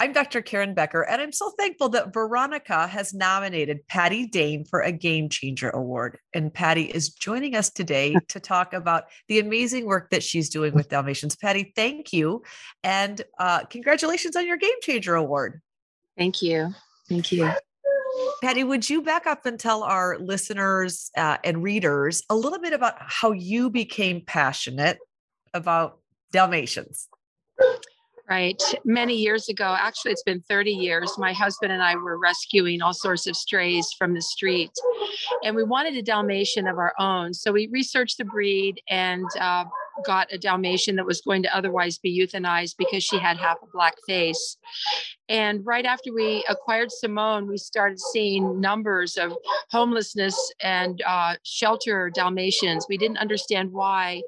I'm Dr. Karen Becker, and I'm so thankful that Veronica has nominated Patty Dane for a Game Changer Award. And Patty is joining us today to talk about the amazing work that she's doing with Dalmatians. Patty, thank you. And uh, congratulations on your Game Changer Award. Thank you. Thank you. Patty, would you back up and tell our listeners uh, and readers a little bit about how you became passionate about Dalmatians? Right. Many years ago, actually, it's been 30 years, my husband and I were rescuing all sorts of strays from the street. And we wanted a Dalmatian of our own. So we researched the breed and uh, got a Dalmatian that was going to otherwise be euthanized because she had half a black face. And right after we acquired Simone, we started seeing numbers of homelessness and uh, shelter Dalmatians. We didn't understand why.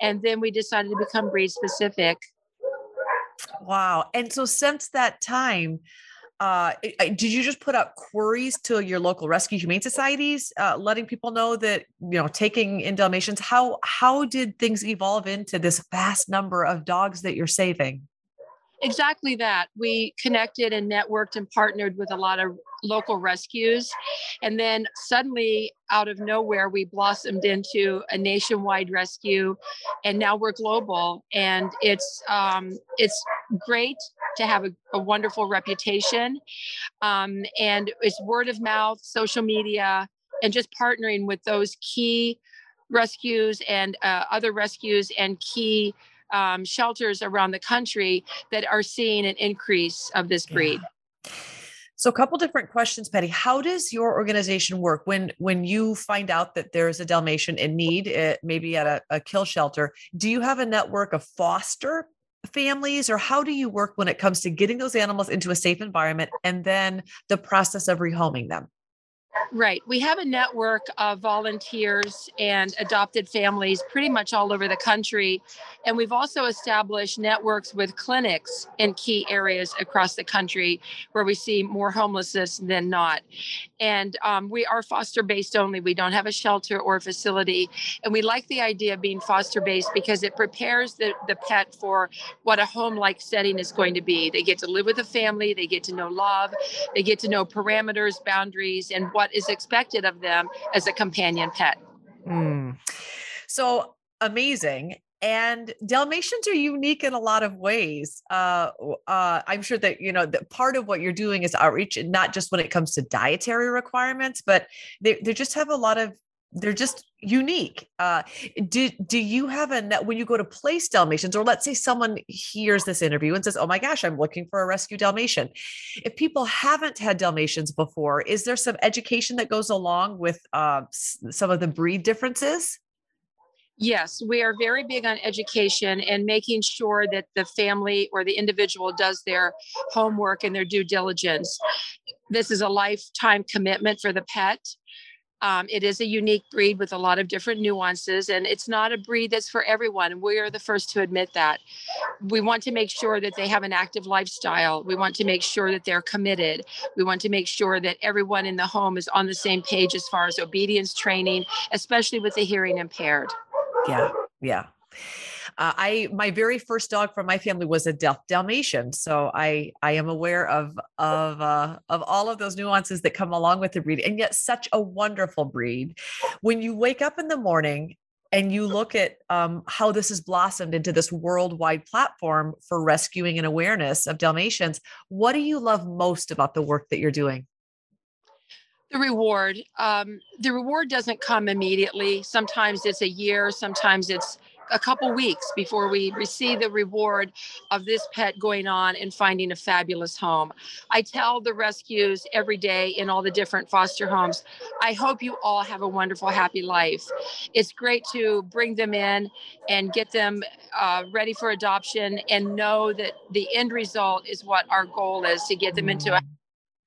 And then we decided to become breed specific Wow. And so since that time, uh, did you just put out queries to your local rescue humane societies, uh, letting people know that you know taking in Dalmatians? How how did things evolve into this vast number of dogs that you're saving? Exactly that. We connected and networked and partnered with a lot of local rescues. And then suddenly, out of nowhere, we blossomed into a nationwide rescue. And now we're global. And it's, um, it's great to have a, a wonderful reputation. Um, and it's word of mouth, social media, and just partnering with those key rescues and uh, other rescues and key um, shelters around the country that are seeing an increase of this breed. Yeah. So a couple different questions, Patty. How does your organization work when when you find out that there's a Dalmatian in need, uh, maybe at a, a kill shelter? Do you have a network of foster families or how do you work when it comes to getting those animals into a safe environment and then the process of rehoming them? Right. We have a network of volunteers and adopted families pretty much all over the country. And we've also established networks with clinics in key areas across the country where we see more homelessness than not. And um, we are foster based only. We don't have a shelter or a facility. And we like the idea of being foster based because it prepares the, the pet for what a home like setting is going to be. They get to live with a family, they get to know love, they get to know parameters, boundaries, and what what is expected of them as a companion pet. Mm. So amazing. And Dalmatians are unique in a lot of ways. Uh, uh, I'm sure that you know that part of what you're doing is outreach, and not just when it comes to dietary requirements, but they, they just have a lot of they're just unique. Uh, do do you have a when you go to place Dalmatians, or let's say someone hears this interview and says, "Oh my gosh, I'm looking for a rescue Dalmatian." If people haven't had Dalmatians before, is there some education that goes along with uh, some of the breed differences? Yes, we are very big on education and making sure that the family or the individual does their homework and their due diligence. This is a lifetime commitment for the pet um, it is a unique breed with a lot of different nuances, and it's not a breed that's for everyone. We are the first to admit that. We want to make sure that they have an active lifestyle. We want to make sure that they're committed. We want to make sure that everyone in the home is on the same page as far as obedience training, especially with the hearing impaired. Yeah, yeah. Uh, I my very first dog from my family was a Dal- Dalmatian, so I I am aware of of uh, of all of those nuances that come along with the breed, and yet such a wonderful breed. When you wake up in the morning and you look at um, how this has blossomed into this worldwide platform for rescuing and awareness of Dalmatians, what do you love most about the work that you're doing? The reward. Um, the reward doesn't come immediately. Sometimes it's a year, sometimes it's a couple weeks before we receive the reward of this pet going on and finding a fabulous home. I tell the rescues every day in all the different foster homes, I hope you all have a wonderful, happy life. It's great to bring them in and get them uh, ready for adoption and know that the end result is what our goal is to get them into a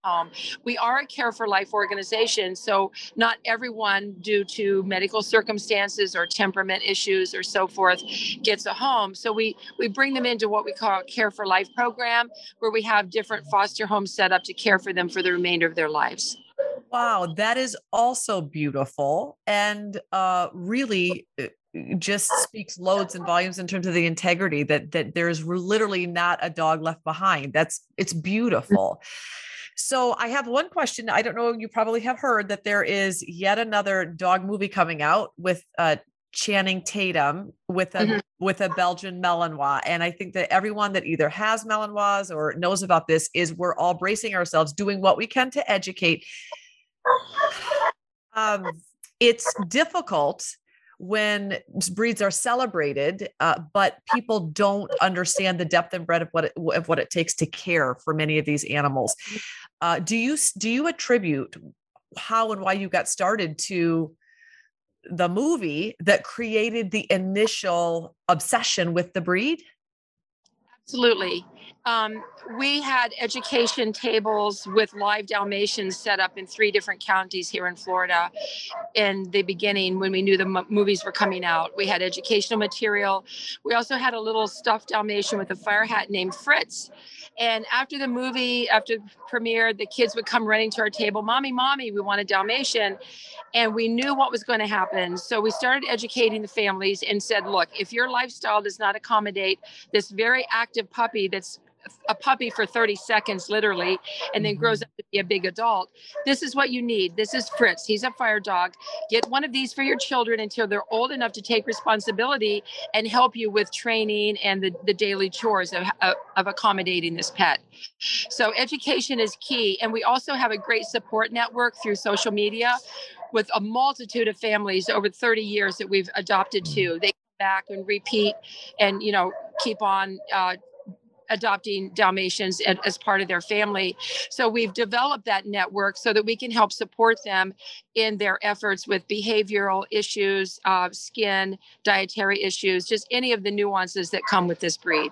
home. We are a Care for Life organization, so not everyone, due to medical circumstances or temperament issues or so forth, gets a home. So we we bring them into what we call a Care for Life program, where we have different foster homes set up to care for them for the remainder of their lives. Wow, that is also beautiful and uh, really uh, just speaks loads and volumes in terms of the integrity that that there's literally not a dog left behind. That's it's beautiful. So I have one question. I don't know. You probably have heard that there is yet another dog movie coming out with uh, Channing Tatum with a mm-hmm. with a Belgian Malinois, and I think that everyone that either has Malinois or knows about this is we're all bracing ourselves, doing what we can to educate. Um, it's difficult when breeds are celebrated, uh, but people don't understand the depth and breadth of what it, of what it takes to care for many of these animals. Uh, do you do you attribute how and why you got started to the movie that created the initial obsession with the breed? Absolutely. Um, we had education tables with live Dalmatians set up in three different counties here in Florida in the beginning when we knew the m- movies were coming out. We had educational material. We also had a little stuffed Dalmatian with a fire hat named Fritz. And after the movie, after the premiere, the kids would come running to our table, Mommy, Mommy, we want a Dalmatian. And we knew what was going to happen. So we started educating the families and said, look, if your lifestyle does not accommodate this very active puppy that's a puppy for 30 seconds literally and then grows mm-hmm. up to be a big adult. This is what you need. This is fritz. He's a fire dog. Get one of these for your children until they're old enough to take responsibility and help you with training and the, the daily chores of, of accommodating this pet. So education is key and we also have a great support network through social media with a multitude of families over 30 years that we've adopted to. Mm. they come back and repeat and you know keep on uh, adopting Dalmatians as part of their family. So we've developed that network so that we can help support them in their efforts with behavioral issues, uh, skin, dietary issues, just any of the nuances that come with this breed.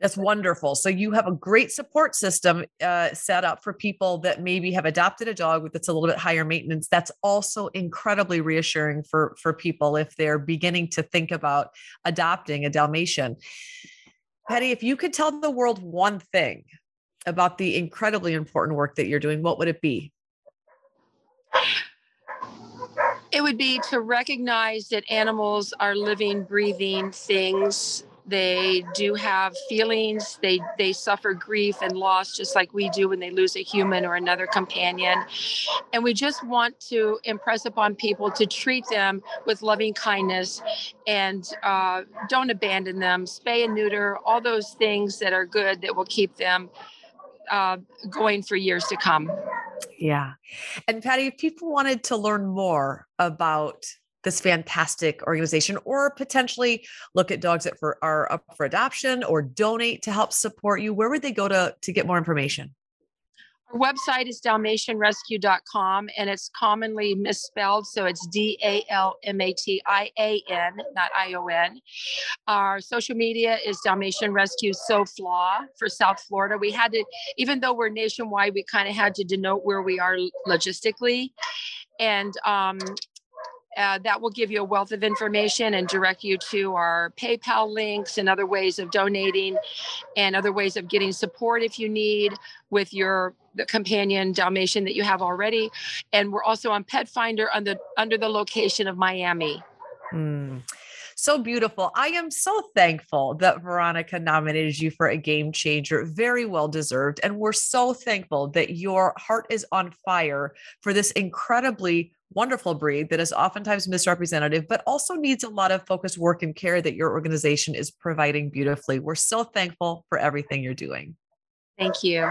That's wonderful. So you have a great support system uh, set up for people that maybe have adopted a dog that's a little bit higher maintenance. That's also incredibly reassuring for for people if they're beginning to think about adopting a Dalmatian. Patty, if you could tell the world one thing about the incredibly important work that you're doing, what would it be? It would be to recognize that animals are living, breathing things they do have feelings they they suffer grief and loss just like we do when they lose a human or another companion. And we just want to impress upon people to treat them with loving kindness and uh, don't abandon them spay and neuter all those things that are good that will keep them uh, going for years to come. Yeah. And patty if people wanted to learn more about this fantastic organization or potentially look at dogs that for, are up for adoption or donate to help support you where would they go to to get more information? Our website is dalmatianrescue.com and it's commonly misspelled so it's d-a-l-m-a-t-i-a-n not i-o-n our social media is dalmatian rescue So SoFla for south florida. We had to even though we're nationwide we kind of had to denote where we are logistically. And um, uh, that will give you a wealth of information and direct you to our PayPal links and other ways of donating and other ways of getting support if you need with your the companion Dalmatian that you have already. And we're also on Pet Finder under under the location of Miami. Mm so beautiful. I am so thankful that Veronica nominated you for a game changer. Very well deserved. And we're so thankful that your heart is on fire for this incredibly wonderful breed that is oftentimes misrepresentative, but also needs a lot of focused work and care that your organization is providing beautifully. We're so thankful for everything you're doing. Thank you.